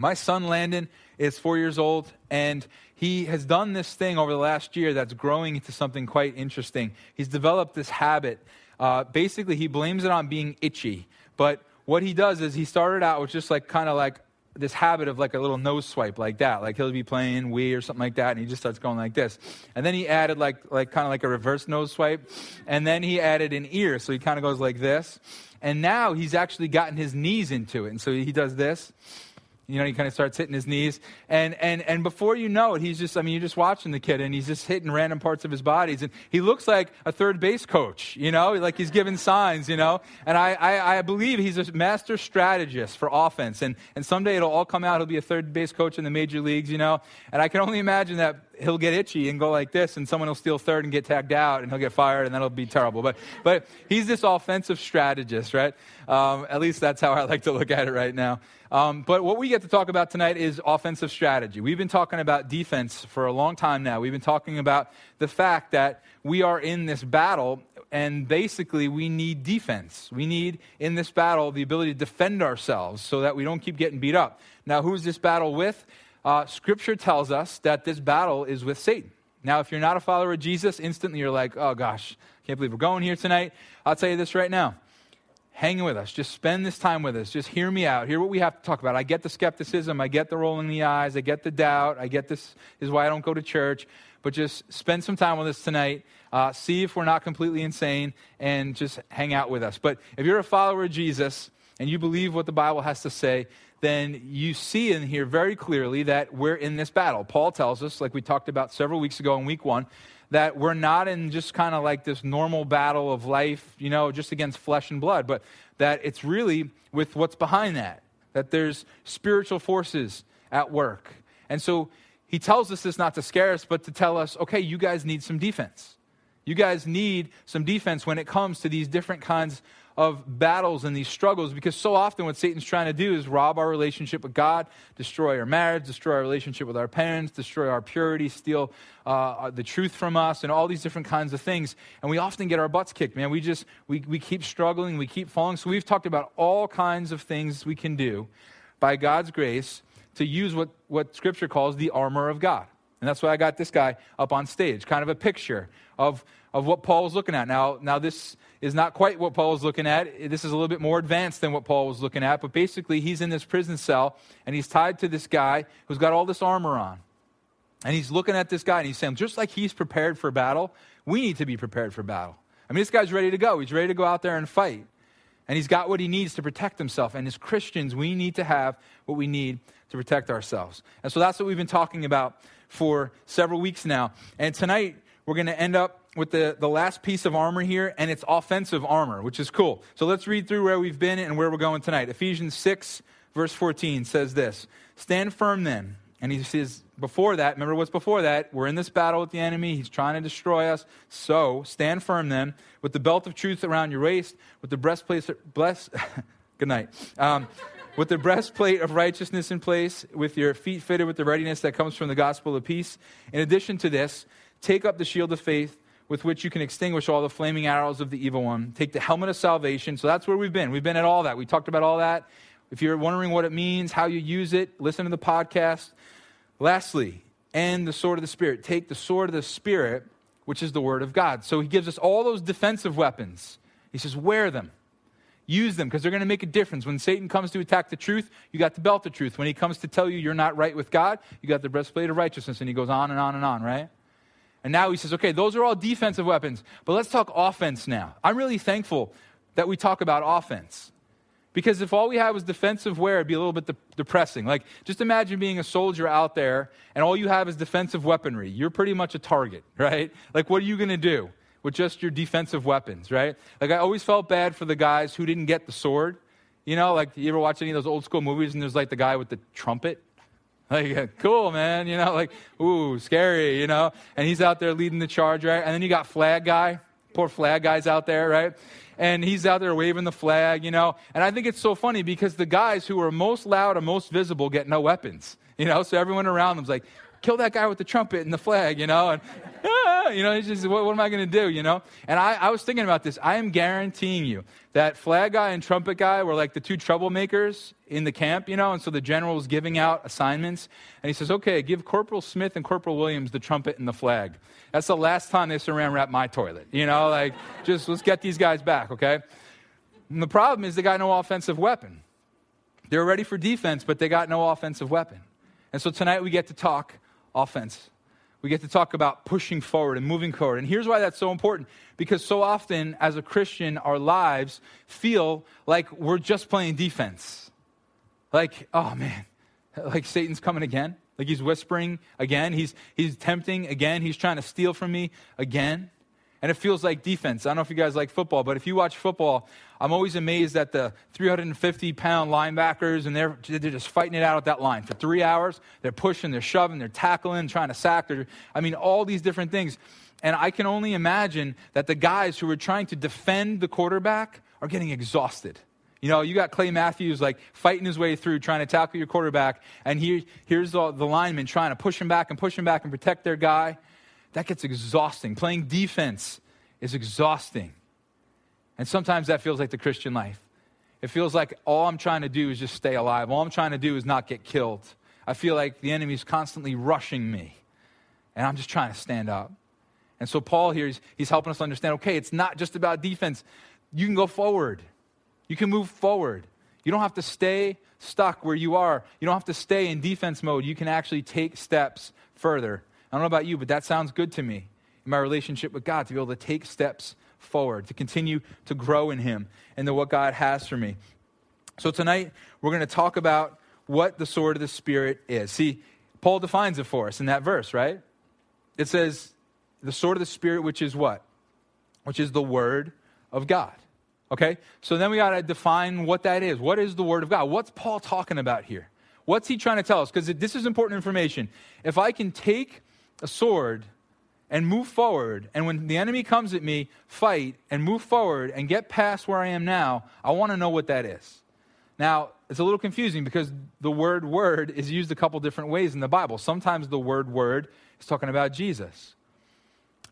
My son Landon is four years old, and he has done this thing over the last year that's growing into something quite interesting. He's developed this habit. Uh, basically, he blames it on being itchy. But what he does is he started out with just like kind of like this habit of like a little nose swipe like that. Like he'll be playing Wii or something like that, and he just starts going like this. And then he added like like kind of like a reverse nose swipe, and then he added an ear, so he kind of goes like this. And now he's actually gotten his knees into it, and so he does this. You know, he kind of starts hitting his knees. And, and, and before you know it, he's just, I mean, you're just watching the kid and he's just hitting random parts of his bodies. And he looks like a third base coach, you know, like he's giving signs, you know. And I, I, I believe he's a master strategist for offense. And, and someday it'll all come out. He'll be a third base coach in the major leagues, you know. And I can only imagine that he'll get itchy and go like this, and someone will steal third and get tagged out, and he'll get fired, and that'll be terrible. But, but he's this offensive strategist, right? Um, at least that's how I like to look at it right now. Um, but what we get to talk about tonight is offensive strategy. We've been talking about defense for a long time now. We've been talking about the fact that we are in this battle, and basically we need defense. We need, in this battle, the ability to defend ourselves so that we don't keep getting beat up. Now, who's this battle with? Uh, Scripture tells us that this battle is with Satan. Now, if you're not a follower of Jesus, instantly you're like, oh gosh, I can't believe we're going here tonight. I'll tell you this right now. Hang with us. Just spend this time with us. Just hear me out. Hear what we have to talk about. I get the skepticism. I get the rolling the eyes. I get the doubt. I get this, this is why I don't go to church. But just spend some time with us tonight. Uh, see if we're not completely insane and just hang out with us. But if you're a follower of Jesus and you believe what the Bible has to say, then you see in here very clearly that we're in this battle. Paul tells us, like we talked about several weeks ago in week one, that we're not in just kind of like this normal battle of life, you know, just against flesh and blood, but that it's really with what's behind that, that there's spiritual forces at work. And so he tells us this not to scare us, but to tell us, okay, you guys need some defense. You guys need some defense when it comes to these different kinds of battles and these struggles because so often what Satan's trying to do is rob our relationship with God, destroy our marriage, destroy our relationship with our parents, destroy our purity, steal uh, the truth from us, and all these different kinds of things. And we often get our butts kicked, man. We just, we, we keep struggling, we keep falling. So we've talked about all kinds of things we can do by God's grace to use what, what Scripture calls the armor of God. And that's why I got this guy up on stage, kind of a picture of, of what Paul was looking at. Now, now this is not quite what Paul was looking at. This is a little bit more advanced than what Paul was looking at. But basically, he's in this prison cell and he's tied to this guy who's got all this armor on. And he's looking at this guy and he's saying, just like he's prepared for battle, we need to be prepared for battle. I mean, this guy's ready to go. He's ready to go out there and fight. And he's got what he needs to protect himself. And as Christians, we need to have what we need to protect ourselves. And so that's what we've been talking about for several weeks now. And tonight, we're going to end up with the, the last piece of armor here, and it's offensive armor, which is cool. So let's read through where we've been and where we're going tonight. Ephesians 6, verse 14 says this Stand firm then. And he says, before that, remember what's before that? We're in this battle with the enemy. He's trying to destroy us. So stand firm then, with the belt of truth around your waist, with the breastplate, bless, good night. Um, with the breastplate of righteousness in place, with your feet fitted with the readiness that comes from the gospel of peace. In addition to this, take up the shield of faith with which you can extinguish all the flaming arrows of the evil one. Take the helmet of salvation. So that's where we've been. We've been at all that. We talked about all that. If you're wondering what it means, how you use it, listen to the podcast. Lastly, and the sword of the Spirit. Take the sword of the Spirit, which is the word of God. So he gives us all those defensive weapons. He says, wear them. Use them because they're going to make a difference. When Satan comes to attack the truth, you got the belt of truth. When he comes to tell you you're not right with God, you got the breastplate of righteousness. And he goes on and on and on, right? And now he says, okay, those are all defensive weapons, but let's talk offense now. I'm really thankful that we talk about offense. Because if all we had was defensive wear, it'd be a little bit de- depressing. Like, just imagine being a soldier out there and all you have is defensive weaponry. You're pretty much a target, right? Like, what are you going to do with just your defensive weapons, right? Like, I always felt bad for the guys who didn't get the sword. You know, like, you ever watch any of those old school movies and there's like the guy with the trumpet? Like, cool, man. You know, like, ooh, scary, you know? And he's out there leading the charge, right? And then you got Flag Guy. Poor Flag Guy's out there, right? And he's out there waving the flag, you know? And I think it's so funny because the guys who are most loud and most visible get no weapons, you know? So everyone around them's like, kill that guy with the trumpet and the flag, you know? And, you know, it's just, what, what am I going to do, you know? And I, I was thinking about this. I am guaranteeing you that flag guy and trumpet guy were like the two troublemakers in the camp, you know? And so the general was giving out assignments. And he says, okay, give Corporal Smith and Corporal Williams the trumpet and the flag. That's the last time they saran wrap my toilet, you know? Like, just let's get these guys back, okay? And the problem is they got no offensive weapon. They were ready for defense, but they got no offensive weapon. And so tonight we get to talk offense. We get to talk about pushing forward and moving forward. And here's why that's so important because so often, as a Christian, our lives feel like we're just playing defense. Like, oh man, like Satan's coming again. Like he's whispering again. He's, he's tempting again. He's trying to steal from me again and it feels like defense. I don't know if you guys like football, but if you watch football, I'm always amazed at the 350 pound linebackers, and they're, they're just fighting it out at that line for three hours. They're pushing, they're shoving, they're tackling, trying to sack. They're, I mean, all these different things. And I can only imagine that the guys who are trying to defend the quarterback are getting exhausted. You know, you got Clay Matthews like fighting his way through, trying to tackle your quarterback, and here, here's the, the lineman trying to push him back and push him back and protect their guy that gets exhausting. Playing defense is exhausting. And sometimes that feels like the Christian life. It feels like all I'm trying to do is just stay alive. All I'm trying to do is not get killed. I feel like the enemy's constantly rushing me, and I'm just trying to stand up. And so, Paul here, he's, he's helping us understand okay, it's not just about defense. You can go forward, you can move forward. You don't have to stay stuck where you are, you don't have to stay in defense mode. You can actually take steps further I don't know about you, but that sounds good to me in my relationship with God to be able to take steps forward, to continue to grow in Him and to what God has for me. So tonight, we're going to talk about what the sword of the Spirit is. See, Paul defines it for us in that verse, right? It says, the sword of the Spirit, which is what? Which is the Word of God. Okay? So then we got to define what that is. What is the Word of God? What's Paul talking about here? What's he trying to tell us? Because this is important information. If I can take a sword and move forward. And when the enemy comes at me, fight and move forward and get past where I am now. I want to know what that is. Now, it's a little confusing because the word word is used a couple different ways in the Bible. Sometimes the word word is talking about Jesus.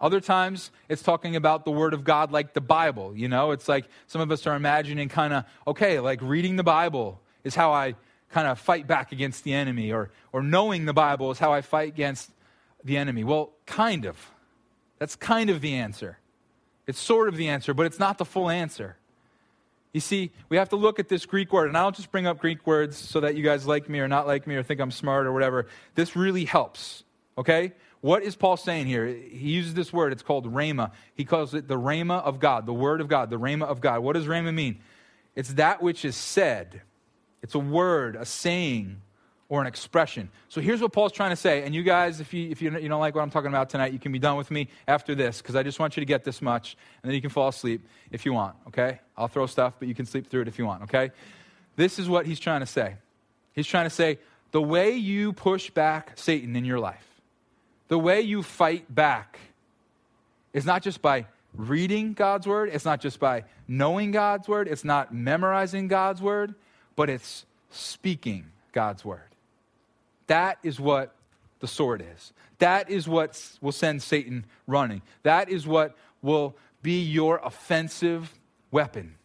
Other times it's talking about the word of God like the Bible. You know, it's like some of us are imagining kind of, okay, like reading the Bible is how I kind of fight back against the enemy, or, or knowing the Bible is how I fight against the enemy? Well, kind of. That's kind of the answer. It's sort of the answer, but it's not the full answer. You see, we have to look at this Greek word, and I don't just bring up Greek words so that you guys like me or not like me or think I'm smart or whatever. This really helps, okay? What is Paul saying here? He uses this word, it's called rhema. He calls it the rhema of God, the word of God, the rhema of God. What does rhema mean? It's that which is said, it's a word, a saying, or an expression. So here's what Paul's trying to say. And you guys, if you, if you, don't like what I'm talking about tonight, you can be done with me after this because I just want you to get this much and then you can fall asleep if you want, okay? I'll throw stuff, but you can sleep through it if you want, okay? This is what he's trying to say. He's trying to say the way you push back Satan in your life, the way you fight back is not just by reading God's word, it's not just by knowing God's word, it's not memorizing God's word, but it's speaking God's word. That is what the sword is. That is what will send Satan running. That is what will be your offensive weapon.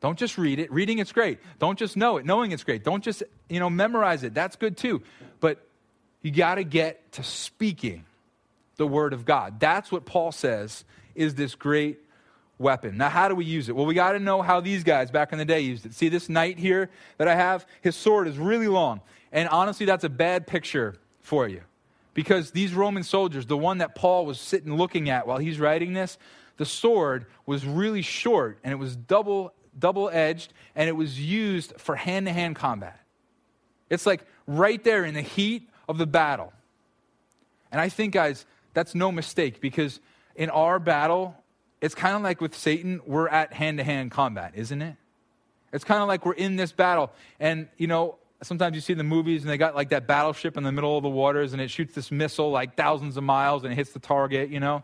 Don't just read it. Reading it's great. Don't just know it. Knowing it's great. Don't just, you know, memorize it. That's good too. But you got to get to speaking the word of God. That's what Paul says is this great weapon. Now, how do we use it? Well, we got to know how these guys back in the day used it. See this knight here that I have? His sword is really long. And honestly, that's a bad picture for you. Because these Roman soldiers, the one that Paul was sitting looking at while he's writing this, the sword was really short and it was double double edged and it was used for hand to hand combat. It's like right there in the heat of the battle. And I think, guys, that's no mistake because in our battle, it's kind of like with Satan, we're at hand to hand combat, isn't it? It's kind of like we're in this battle. And, you know, sometimes you see in the movies and they got like that battleship in the middle of the waters and it shoots this missile like thousands of miles and it hits the target, you know.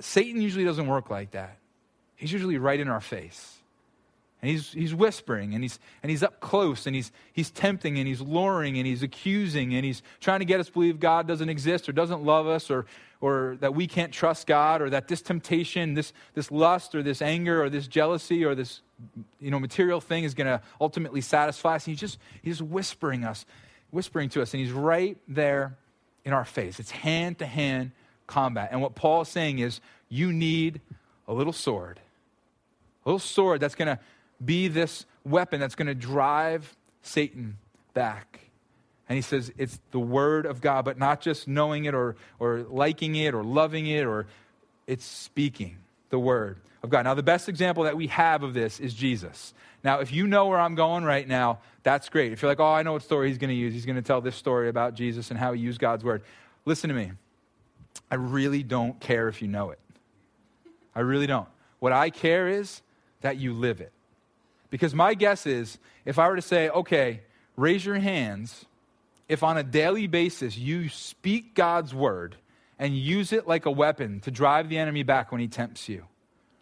Satan usually doesn't work like that. He's usually right in our face. And he's, he's whispering and he's, and he's up close and he's, he's tempting and he's luring and he's accusing and he's trying to get us to believe God doesn't exist or doesn't love us or, or that we can't trust God or that this temptation, this, this lust or this anger or this jealousy or this you know, material thing is going to ultimately satisfy us. And he's just, he's whispering us, whispering to us. And he's right there in our face. It's hand to hand combat. And what Paul is saying is you need a little sword, a little sword that's going to be this weapon that's going to drive Satan back. And he says it's the word of God, but not just knowing it or, or liking it or loving it, or it's speaking the word of God. Now, the best example that we have of this is Jesus. Now, if you know where I'm going right now, that's great. If you're like, oh, I know what story he's going to use, he's going to tell this story about Jesus and how he used God's word. Listen to me. I really don't care if you know it. I really don't. What I care is that you live it. Because my guess is if I were to say, okay, raise your hands, if on a daily basis you speak God's word and use it like a weapon to drive the enemy back when he tempts you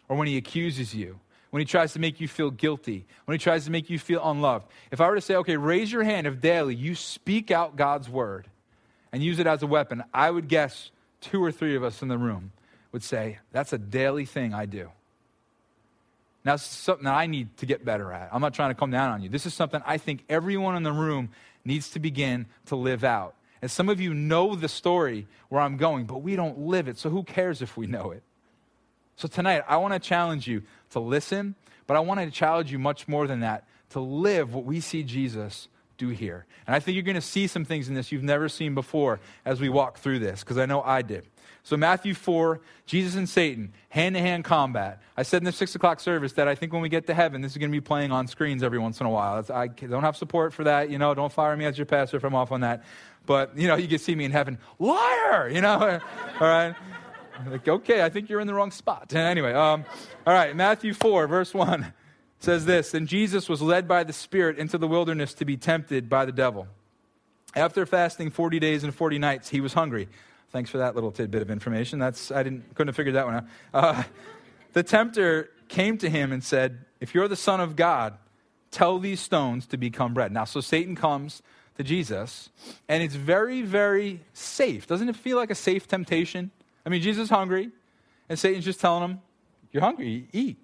or when he accuses you, when he tries to make you feel guilty, when he tries to make you feel unloved. If I were to say, okay, raise your hand if daily you speak out God's word and use it as a weapon, I would guess two or three of us in the room would say, that's a daily thing I do. Now, this is something that I need to get better at. I'm not trying to come down on you. This is something I think everyone in the room needs to begin to live out. And some of you know the story where I'm going, but we don't live it. So who cares if we know it? So tonight, I want to challenge you to listen, but I want to challenge you much more than that to live what we see Jesus do here. And I think you're going to see some things in this you've never seen before as we walk through this, because I know I did. So, Matthew 4, Jesus and Satan, hand to hand combat. I said in the 6 o'clock service that I think when we get to heaven, this is going to be playing on screens every once in a while. I don't have support for that. You know, don't fire me as your pastor if I'm off on that. But, you know, you can see me in heaven, liar, you know, all right? Like, okay, I think you're in the wrong spot. Anyway, um, all right, Matthew 4, verse 1 says this And Jesus was led by the Spirit into the wilderness to be tempted by the devil. After fasting 40 days and 40 nights, he was hungry. Thanks for that little tidbit of information. That's, I didn't, couldn't have figured that one out. Uh, the tempter came to him and said, If you're the Son of God, tell these stones to become bread. Now, so Satan comes to Jesus, and it's very, very safe. Doesn't it feel like a safe temptation? I mean, Jesus is hungry, and Satan's just telling him, You're hungry, eat.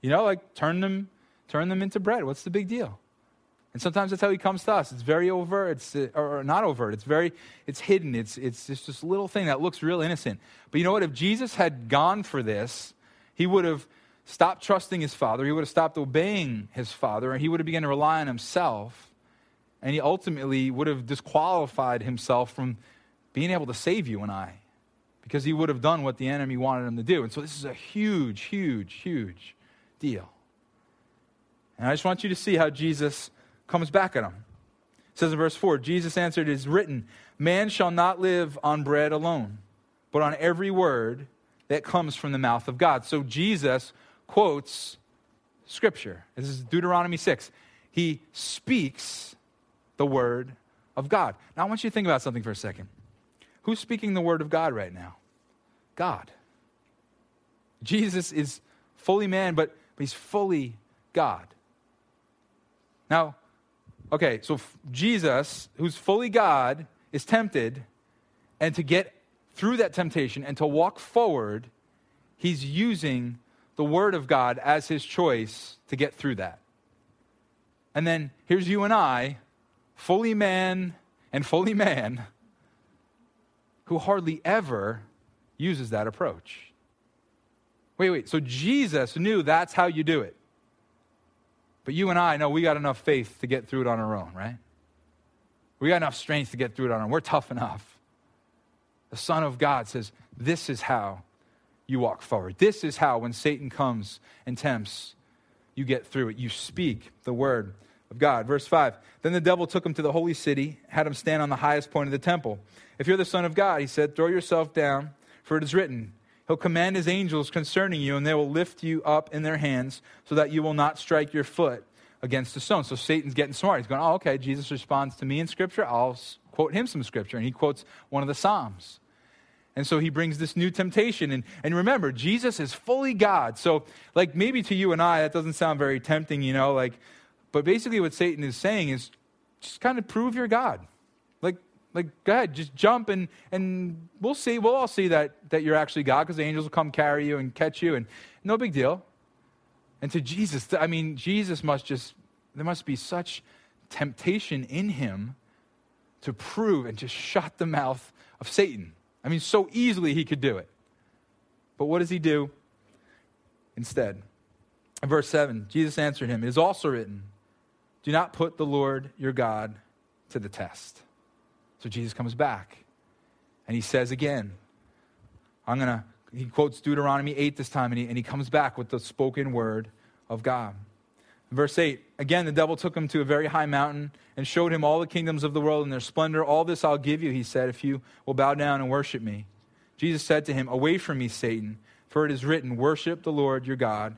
You know, like turn them, turn them into bread. What's the big deal? And sometimes that's how he comes to us. It's very overt, it's, uh, or not overt. It's very, it's hidden. It's, it's just this little thing that looks real innocent. But you know what? If Jesus had gone for this, he would have stopped trusting his father. He would have stopped obeying his father, and he would have begun to rely on himself. And he ultimately would have disqualified himself from being able to save you and I because he would have done what the enemy wanted him to do. And so this is a huge, huge, huge deal. And I just want you to see how Jesus comes back at him. It says in verse 4 Jesus answered, It is written, Man shall not live on bread alone, but on every word that comes from the mouth of God. So Jesus quotes Scripture. This is Deuteronomy 6. He speaks the word of God. Now, I want you to think about something for a second. Who's speaking the word of God right now? God. Jesus is fully man, but, but he's fully God. Now, Okay, so Jesus, who's fully God, is tempted, and to get through that temptation and to walk forward, he's using the Word of God as his choice to get through that. And then here's you and I, fully man and fully man, who hardly ever uses that approach. Wait, wait, so Jesus knew that's how you do it. But you and I know we got enough faith to get through it on our own, right? We got enough strength to get through it on our own. We're tough enough. The Son of God says, This is how you walk forward. This is how, when Satan comes and tempts, you get through it. You speak the word of God. Verse 5 Then the devil took him to the holy city, had him stand on the highest point of the temple. If you're the Son of God, he said, throw yourself down, for it is written, He'll command his angels concerning you, and they will lift you up in their hands so that you will not strike your foot against a stone. So Satan's getting smart. He's going, oh, okay, Jesus responds to me in Scripture. I'll quote him some Scripture. And he quotes one of the Psalms. And so he brings this new temptation. And, and remember, Jesus is fully God. So, like, maybe to you and I, that doesn't sound very tempting, you know, like, but basically what Satan is saying is just kind of prove you're God. Like, go ahead, just jump and, and we'll see. We'll all see that, that you're actually God because the angels will come carry you and catch you, and no big deal. And to Jesus, I mean, Jesus must just, there must be such temptation in him to prove and just shut the mouth of Satan. I mean, so easily he could do it. But what does he do instead? In verse 7, Jesus answered him, It is also written, Do not put the Lord your God to the test. So Jesus comes back and he says again, I'm going to, he quotes Deuteronomy 8 this time, and he, and he comes back with the spoken word of God. Verse 8 Again, the devil took him to a very high mountain and showed him all the kingdoms of the world and their splendor. All this I'll give you, he said, if you will bow down and worship me. Jesus said to him, Away from me, Satan, for it is written, Worship the Lord your God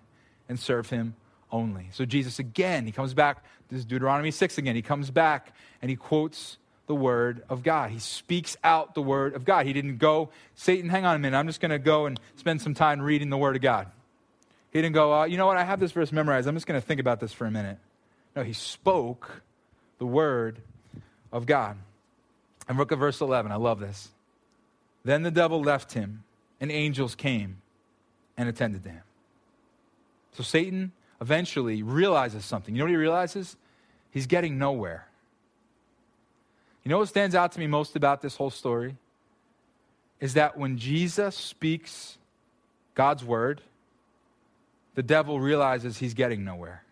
and serve him only. So Jesus again, he comes back. This is Deuteronomy 6 again. He comes back and he quotes the word of God. He speaks out the word of God. He didn't go, Satan, hang on a minute. I'm just going to go and spend some time reading the word of God. He didn't go, uh, you know what, I have this verse memorized. I'm just going to think about this for a minute. No, he spoke the word of God. And look at verse 11. I love this. Then the devil left him, and angels came and attended to him. So Satan eventually realizes something. You know what he realizes? He's getting nowhere. You know what stands out to me most about this whole story? Is that when Jesus speaks God's word, the devil realizes he's getting nowhere.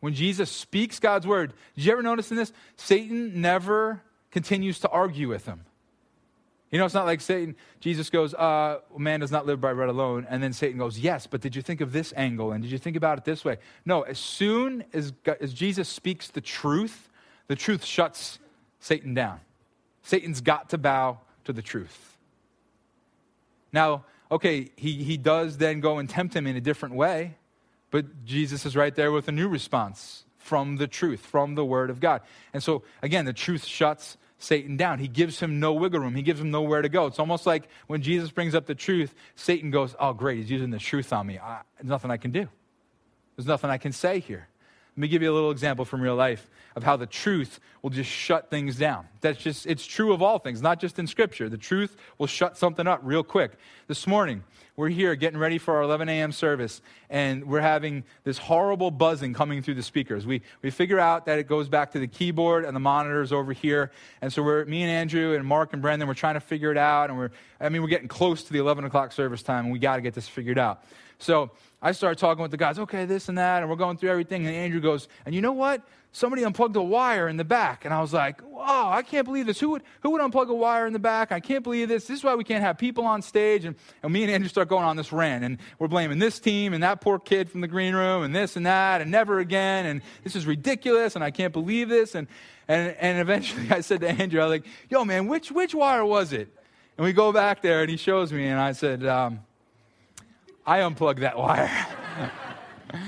When Jesus speaks God's word, did you ever notice in this? Satan never continues to argue with him. You know, it's not like Satan, Jesus goes, uh, man does not live by bread alone. And then Satan goes, yes, but did you think of this angle? And did you think about it this way? No, as soon as, as Jesus speaks the truth, the truth shuts Satan down. Satan's got to bow to the truth. Now, okay, he, he does then go and tempt him in a different way, but Jesus is right there with a new response from the truth, from the Word of God. And so, again, the truth shuts Satan down. He gives him no wiggle room. He gives him nowhere to go. It's almost like when Jesus brings up the truth, Satan goes, Oh, great, he's using the truth on me. I, there's nothing I can do. There's nothing I can say here. Let me give you a little example from real life of how the truth will just shut things down. That's just, it's true of all things, not just in Scripture. The truth will shut something up real quick. This morning, we're here getting ready for our 11 a.m. service, and we're having this horrible buzzing coming through the speakers. We, we figure out that it goes back to the keyboard and the monitors over here. And so we're, me and Andrew and Mark and Brendan, we're trying to figure it out. And we're, I mean, we're getting close to the 11 o'clock service time, and we got to get this figured out. So I started talking with the guys, okay, this and that, and we're going through everything. And Andrew goes, and you know what? Somebody unplugged a wire in the back. And I was like, oh, I can't believe this. Who would, who would unplug a wire in the back? I can't believe this. This is why we can't have people on stage. And, and me and Andrew start going on this rant. And we're blaming this team and that poor kid from the green room and this and that and never again. And this is ridiculous. And I can't believe this. And, and, and eventually I said to Andrew, I was like, yo, man, which, which wire was it? And we go back there and he shows me. And I said, um, I unplugged that wire.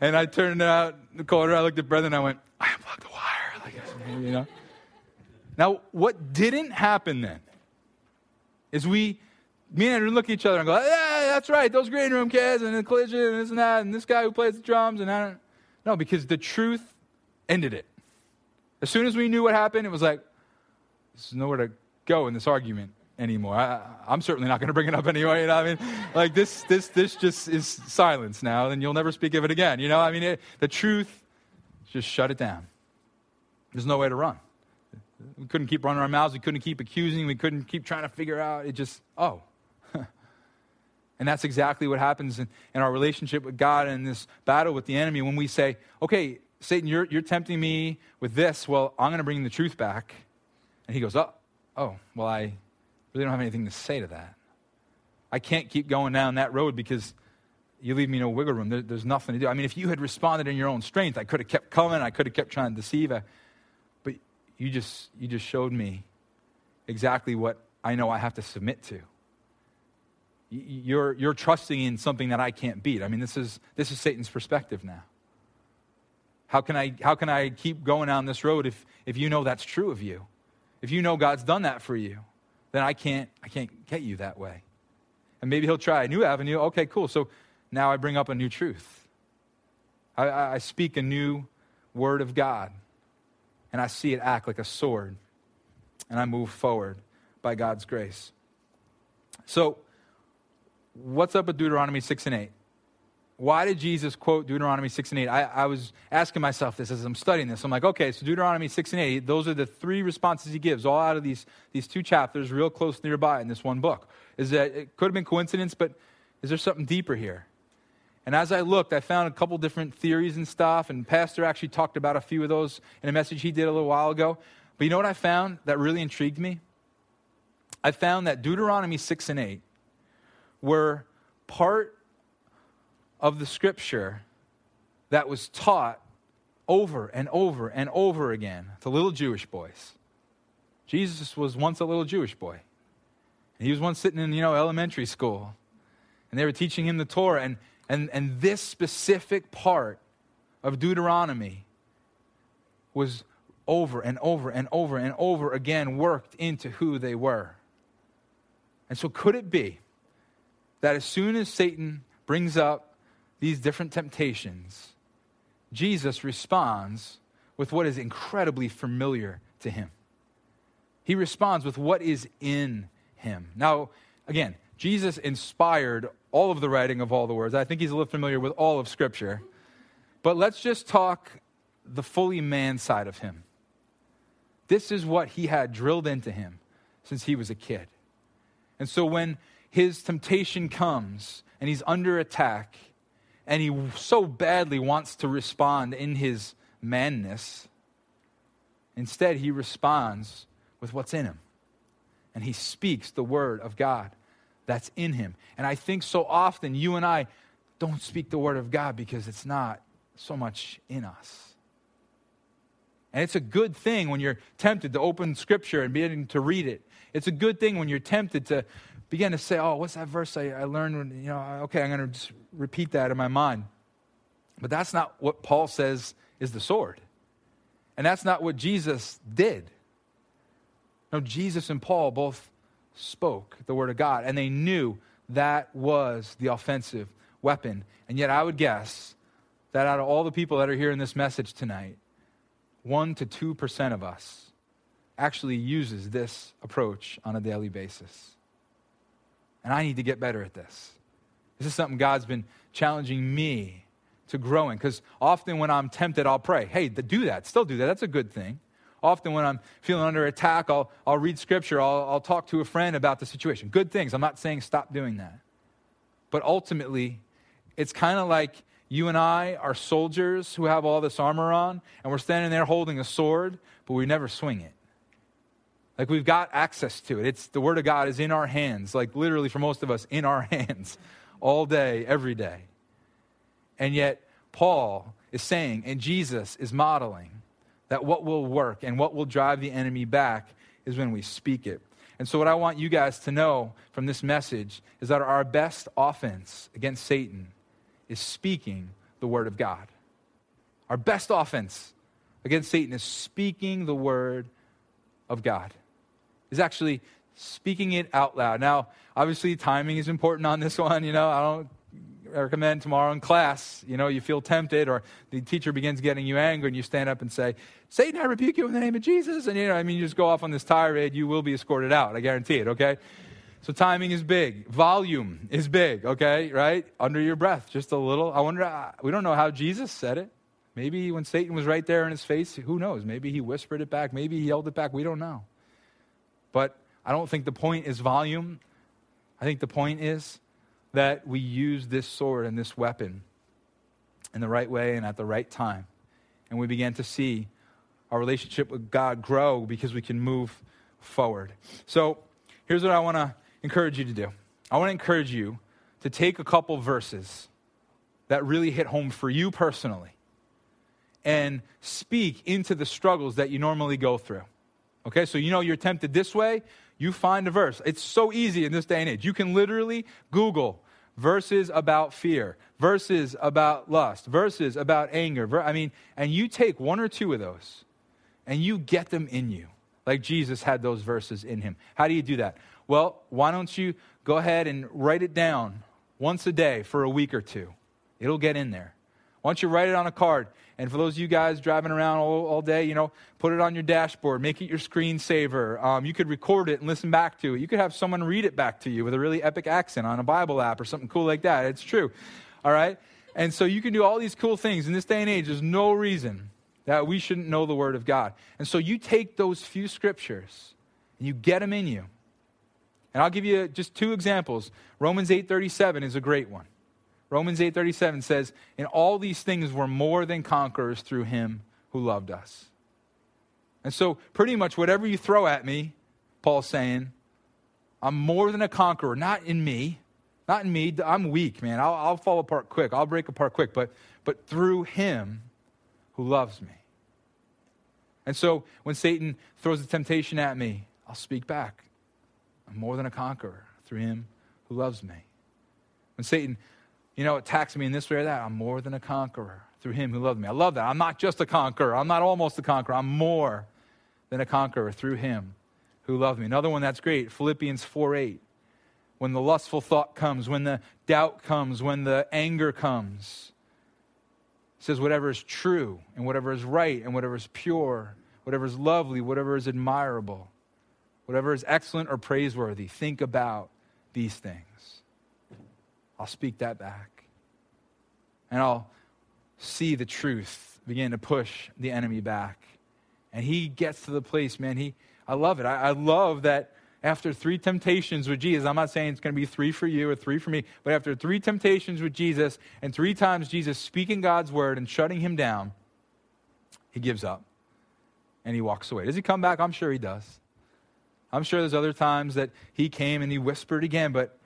and I turned out the corner. I looked at Brendan. I went, I unplugged the wire. Like, you know. Now, what didn't happen then is we, me and Andrew look at each other and go, yeah, that's right, those green room kids and the collision and this and that and this guy who plays the drums and I don't. No, because the truth ended it. As soon as we knew what happened, it was like, there's nowhere to go in this argument anymore. I, am certainly not going to bring it up anyway. You know, I mean, like this, this, this just is silence now, and you'll never speak of it again. You know, I mean, it, the truth, just shut it down. There's no way to run. We couldn't keep running our mouths. We couldn't keep accusing. We couldn't keep trying to figure out. It just, oh. and that's exactly what happens in, in our relationship with God and this battle with the enemy when we say, okay, Satan, you're, you're tempting me with this. Well, I'm going to bring the truth back. And he goes, oh, oh, well, I really don't have anything to say to that. I can't keep going down that road because you leave me no wiggle room. There, there's nothing to do. I mean, if you had responded in your own strength, I could have kept coming. I could have kept trying to deceive. but you just, you just showed me exactly what I know I have to submit to. You're, you're trusting in something that I can't beat. I mean, this is, this is Satan's perspective now. How can, I, how can I keep going down this road if, if you know that's true of you? If you know God's done that for you? Then I can't, I can't get you that way. And maybe he'll try a new avenue. Okay, cool. So now I bring up a new truth. I, I speak a new word of God, and I see it act like a sword, and I move forward by God's grace. So, what's up with Deuteronomy 6 and 8? Why did Jesus quote Deuteronomy 6 and 8? I, I, was asking myself this as I'm studying this. I'm like, okay, so Deuteronomy 6 and 8, those are the three responses he gives, all out of these, these two chapters, real close nearby in this one book. Is that it could have been coincidence, but is there something deeper here? And as I looked, I found a couple different theories and stuff, and Pastor actually talked about a few of those in a message he did a little while ago. But you know what I found that really intrigued me? I found that Deuteronomy 6 and 8 were part of the scripture that was taught over and over and over again to little Jewish boys. Jesus was once a little Jewish boy. He was once sitting in, you know, elementary school. And they were teaching him the Torah. And, and, and this specific part of Deuteronomy was over and over and over and over again worked into who they were. And so, could it be that as soon as Satan brings up these different temptations, Jesus responds with what is incredibly familiar to him? He responds with what is in him. Now, again, Jesus inspired all of the writing of all the words. I think he's a little familiar with all of Scripture. But let's just talk the fully man side of him. This is what he had drilled into him since he was a kid. And so when his temptation comes and he's under attack and he so badly wants to respond in his manness, instead he responds with what's in him. And he speaks the word of God that's in him. And I think so often you and I don't speak the word of God because it's not so much in us. And it's a good thing when you're tempted to open scripture and begin to read it. It's a good thing when you're tempted to begin to say, oh, what's that verse I, I learned? When, you know, okay, I'm going to repeat that in my mind. But that's not what Paul says is the sword. And that's not what Jesus did. No, Jesus and Paul both spoke the word of God, and they knew that was the offensive weapon. And yet, I would guess that out of all the people that are hearing this message tonight, 1 to 2% of us actually uses this approach on a daily basis. And I need to get better at this. This is something God's been challenging me to grow in because often when I'm tempted, I'll pray, hey, do that, still do that. That's a good thing. Often when I'm feeling under attack, I'll, I'll read scripture, I'll, I'll talk to a friend about the situation. Good things. I'm not saying stop doing that. But ultimately, it's kind of like you and I are soldiers who have all this armor on, and we're standing there holding a sword, but we never swing it. Like we've got access to it. It's the word of God is in our hands, like literally for most of us, in our hands all day, every day. And yet, Paul is saying, and Jesus is modeling, that what will work and what will drive the enemy back is when we speak it. And so, what I want you guys to know from this message is that our best offense against Satan is speaking the word of God. Our best offense against Satan is speaking the word of God, is actually speaking it out loud. Now, obviously, timing is important on this one. You know, I don't recommend tomorrow in class, you know, you feel tempted or the teacher begins getting you angry and you stand up and say, Satan, I rebuke you in the name of Jesus. And, you know, I mean, you just go off on this tirade, you will be escorted out. I guarantee it, okay? So timing is big. Volume is big, okay? Right? Under your breath, just a little. I wonder, uh, we don't know how Jesus said it. Maybe when Satan was right there in his face, who knows? Maybe he whispered it back. Maybe he yelled it back. We don't know. But I don't think the point is volume. I think the point is that we use this sword and this weapon in the right way and at the right time. And we begin to see our relationship with God grow because we can move forward. So here's what I want to encourage you to do I want to encourage you to take a couple verses that really hit home for you personally and speak into the struggles that you normally go through. Okay, so you know you're tempted this way, you find a verse. It's so easy in this day and age. You can literally Google verses about fear, verses about lust, verses about anger. I mean, and you take one or two of those and you get them in you. like Jesus had those verses in him. How do you do that? Well, why don't you go ahead and write it down once a day for a week or two? It'll get in there. Why don't you write it on a card? And for those of you guys driving around all, all day, you know, put it on your dashboard, make it your screensaver. Um, you could record it and listen back to it. You could have someone read it back to you with a really epic accent on a Bible app or something cool like that. It's true. All right? And so you can do all these cool things. In this day and age, there's no reason that we shouldn't know the Word of God. And so you take those few scriptures and you get them in you. And I'll give you just two examples. Romans 8:37 is a great one. Romans 8:37 says, "In all these things we're more than conquerors through him who loved us." And so pretty much whatever you throw at me, Paul's saying, I'm more than a conqueror, not in me, not in me. I'm weak, man. I'll, I'll fall apart quick. I'll break apart quick, but, but through him who loves me. And so when Satan throws a temptation at me, I'll speak back. I'm more than a conqueror through him who loves me. When Satan, you know, it attacks me in this way or that, I'm more than a conqueror through him who loved me. I love that. I'm not just a conqueror. I'm not almost a conqueror. I'm more than a conqueror through him who loved me. Another one that's great, Philippians 4 8. When the lustful thought comes, when the doubt comes, when the anger comes, says, whatever is true, and whatever is right, and whatever is pure, whatever is lovely, whatever is admirable, whatever is excellent or praiseworthy, think about these things. I'll speak that back. And I'll see the truth begin to push the enemy back. And he gets to the place, man, he, I love it. I, I love that after three temptations with Jesus, I'm not saying it's going to be three for you or three for me, but after three temptations with Jesus and three times Jesus speaking God's word and shutting him down, he gives up and he walks away. Does he come back? I'm sure he does. I'm sure there's other times that he came and he whispered again, but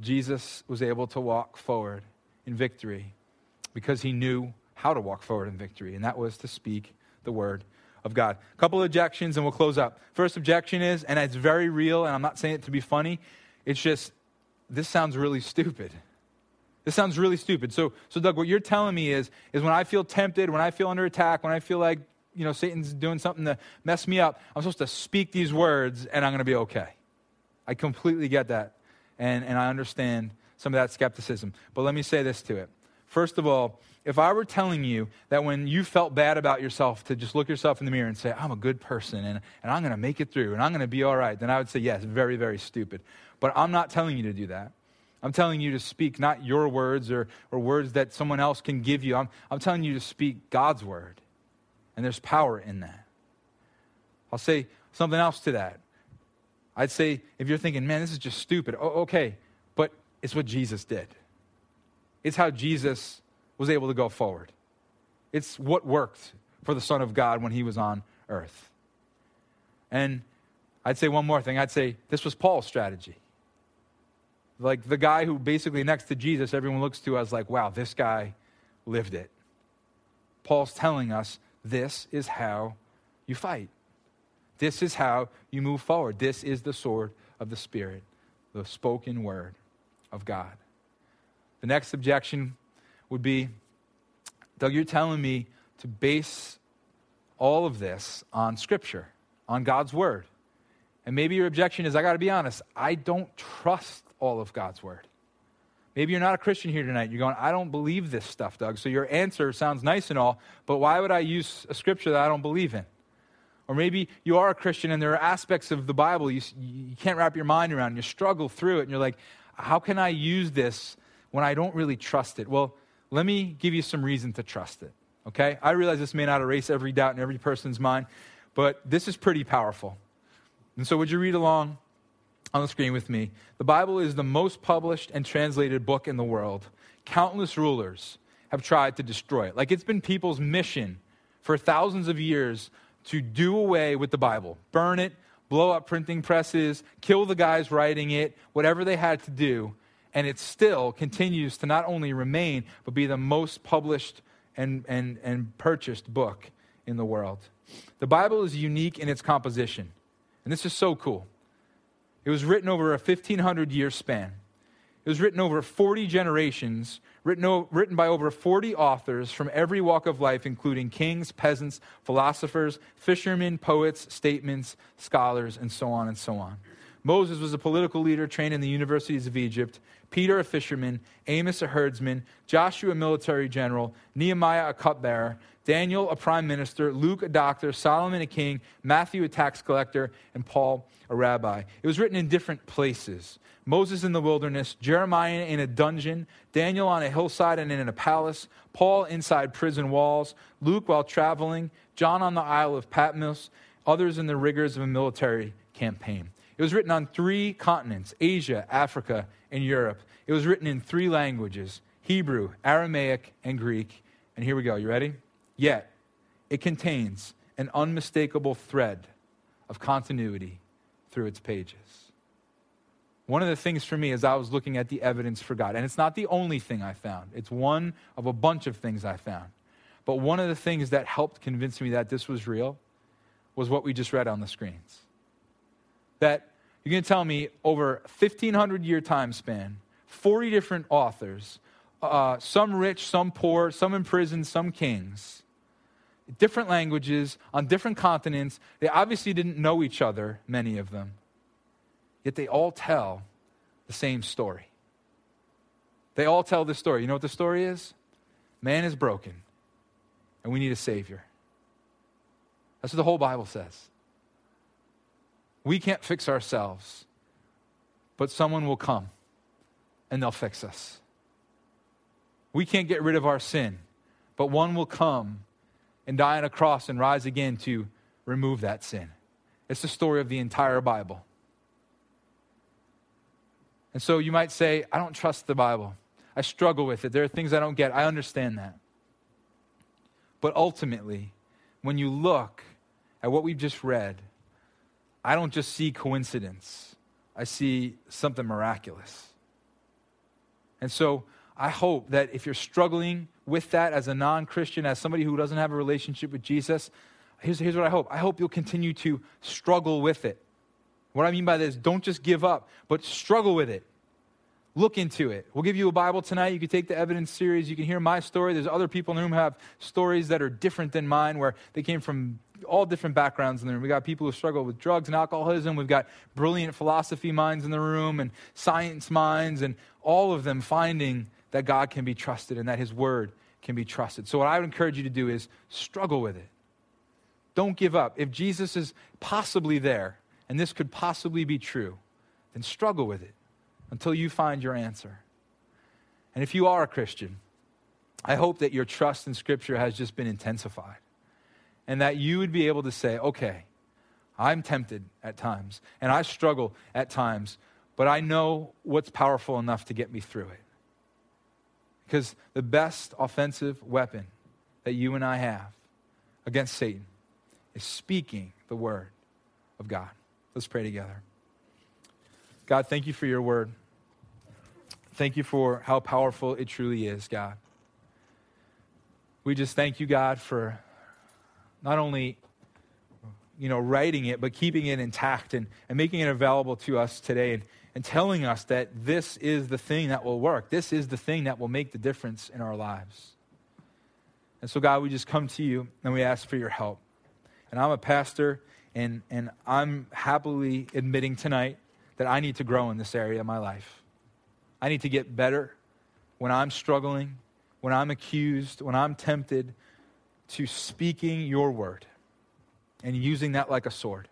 Jesus was able to walk forward in victory because he knew how to walk forward in victory, and that was to speak the word of God. A couple of objections and we'll close up. First objection is, and it's very real, and I'm not saying it to be funny, it's just, this sounds really stupid. This sounds really stupid. So, so Doug, what you're telling me is, is when I feel tempted, when I feel under attack, when I feel like, you know, Satan's doing something to mess me up, I'm supposed to speak these words and I'm going to be okay. I completely get that. And, and I understand some of that skepticism. But let me say this to it. First of all, if I were telling you that when you felt bad about yourself to just look yourself in the mirror and say, I'm a good person and, and I'm going to make it through and I'm going to be all right, then I would say, yes, very, very stupid. But I'm not telling you to do that. I'm telling you to speak not your words or, or words that someone else can give you. I'm, I'm telling you to speak God's word. And there's power in that. I'll say something else to that. I'd say, if you're thinking, man, this is just stupid, oh, okay, but it's what Jesus did. It's how Jesus was able to go forward. It's what worked for the Son of God when he was on earth. And I'd say one more thing. I'd say this was Paul's strategy. Like the guy who basically next to Jesus, everyone looks to as like, wow, this guy lived it. Paul's telling us this is how you fight. This is how you move forward. This is the sword of the Spirit, the spoken word of God. The next objection would be Doug, you're telling me to base all of this on Scripture, on God's Word. And maybe your objection is I got to be honest, I don't trust all of God's Word. Maybe you're not a Christian here tonight. You're going, I don't believe this stuff, Doug. So your answer sounds nice and all, but why would I use a scripture that I don't believe in? Or maybe you are a Christian and there are aspects of the Bible you, you can't wrap your mind around. You struggle through it and you're like, how can I use this when I don't really trust it? Well, let me give you some reason to trust it. Okay? I realize this may not erase every doubt in every person's mind, but this is pretty powerful. And so, would you read along on the screen with me? The Bible is the most published and translated book in the world. Countless rulers have tried to destroy it. Like it's been people's mission for thousands of years to do away with the Bible, burn it, blow up printing presses, kill the guys writing it, whatever they had to do and it still continues to not only remain, but be the most published and, and, and purchased book in the world. The Bible is unique in its composition, and this is so cool. It was written over a 1500 year span. It was written over 40 generations, written, written by over 40 authors from every walk of life, including kings, peasants, philosophers, fishermen, poets, statesmen, scholars, and so on and so on. Moses was a political leader trained in the universities of Egypt. Peter, a fisherman. Amos, a herdsman. Joshua, a military general. Nehemiah, a cupbearer. Daniel, a prime minister. Luke, a doctor. Solomon, a king. Matthew, a tax collector. And Paul, a rabbi. It was written in different places. Moses in the wilderness, Jeremiah in a dungeon, Daniel on a hillside and in a palace, Paul inside prison walls, Luke while traveling, John on the Isle of Patmos, others in the rigors of a military campaign. It was written on three continents Asia, Africa, and Europe. It was written in three languages Hebrew, Aramaic, and Greek. And here we go. You ready? Yet, it contains an unmistakable thread of continuity through its pages. One of the things for me as I was looking at the evidence for God, and it's not the only thing I found, it's one of a bunch of things I found. But one of the things that helped convince me that this was real was what we just read on the screens. That you're going to tell me over 1500 year time span 40 different authors uh, some rich some poor some imprisoned, some kings different languages on different continents. They obviously didn't know each other many of them yet they all tell the same story they all tell the story you know what the story is man is broken and we need a savior that's what the whole bible says we can't fix ourselves, but someone will come and they'll fix us. We can't get rid of our sin, but one will come and die on a cross and rise again to remove that sin. It's the story of the entire Bible. And so you might say, I don't trust the Bible. I struggle with it. There are things I don't get. I understand that. But ultimately, when you look at what we've just read, I don't just see coincidence, I see something miraculous. And so I hope that if you're struggling with that as a non Christian, as somebody who doesn't have a relationship with Jesus, here's, here's what I hope I hope you'll continue to struggle with it. What I mean by this, don't just give up, but struggle with it. Look into it. We'll give you a Bible tonight. You can take the evidence series. You can hear my story. There's other people in the room who have stories that are different than mine, where they came from all different backgrounds in the room. We got people who struggle with drugs and alcoholism. We've got brilliant philosophy minds in the room and science minds, and all of them finding that God can be trusted and that His Word can be trusted. So, what I would encourage you to do is struggle with it. Don't give up. If Jesus is possibly there, and this could possibly be true, then struggle with it until you find your answer. And if you are a Christian, I hope that your trust in Scripture has just been intensified and that you would be able to say, okay, I'm tempted at times, and I struggle at times, but I know what's powerful enough to get me through it. Because the best offensive weapon that you and I have against Satan is speaking the word of God. Let's pray together. God, thank you for your word. Thank you for how powerful it truly is, God. We just thank you, God, for not only you know, writing it, but keeping it intact and, and making it available to us today and, and telling us that this is the thing that will work. This is the thing that will make the difference in our lives. And so, God, we just come to you and we ask for your help. And I'm a pastor, and, and I'm happily admitting tonight that I need to grow in this area of my life. I need to get better when I'm struggling, when I'm accused, when I'm tempted to speaking your word and using that like a sword.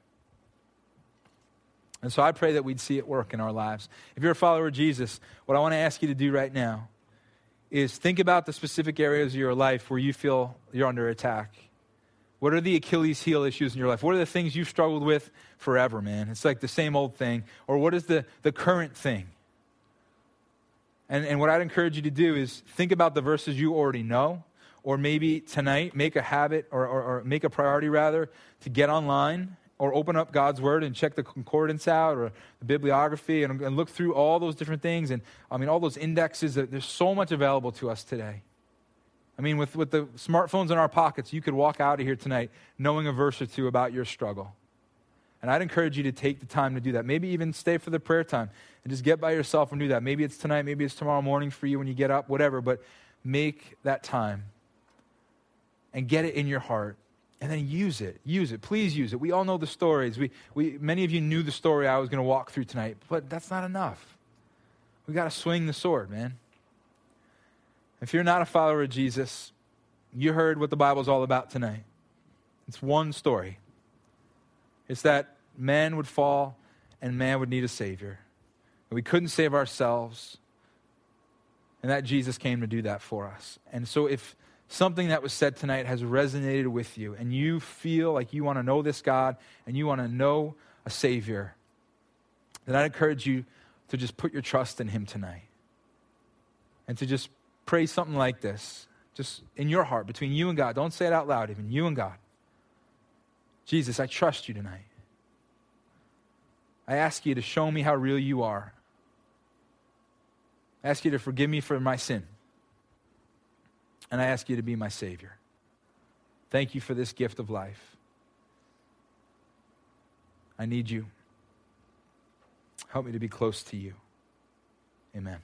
And so I pray that we'd see it work in our lives. If you're a follower of Jesus, what I want to ask you to do right now is think about the specific areas of your life where you feel you're under attack. What are the Achilles heel issues in your life? What are the things you've struggled with forever, man? It's like the same old thing. Or what is the, the current thing? And, and what I'd encourage you to do is think about the verses you already know or maybe tonight make a habit or, or, or, make a priority rather to get online or open up God's Word and check the concordance out or the bibliography and, and look through all those different things. And I mean, all those indexes, there's so much available to us today. I mean, with, with the smartphones in our pockets, you could walk out of here tonight knowing a verse or two about your struggle. And I'd encourage you to take the time to do that. Maybe even stay for the prayer time and just get by yourself and do that. Maybe it's tonight, maybe it's tomorrow morning for you when you get up, whatever, but make that time and get it in your heart and then use it. Use it. Please use it. We all know the stories. We, we, many of you knew the story I was going to walk through tonight, but that's not enough. We got to swing the sword, man. If you're not a follower of Jesus, you heard what the Bible's all about tonight. It's one story. It's that man would fall and man would need a Savior. And we couldn't save ourselves. And that Jesus came to do that for us. And so if something that was said tonight has resonated with you and you feel like you want to know this God and you want to know a Savior, then I'd encourage you to just put your trust in Him tonight and to just pray something like this, just in your heart, between you and God. Don't say it out loud, even you and God. Jesus, I trust you tonight. I ask you to show me how real you are. I ask you to forgive me for my sin and I ask you to be my Savior. Thank you for this gift of life. I need you. Help me to be close to you. Amen.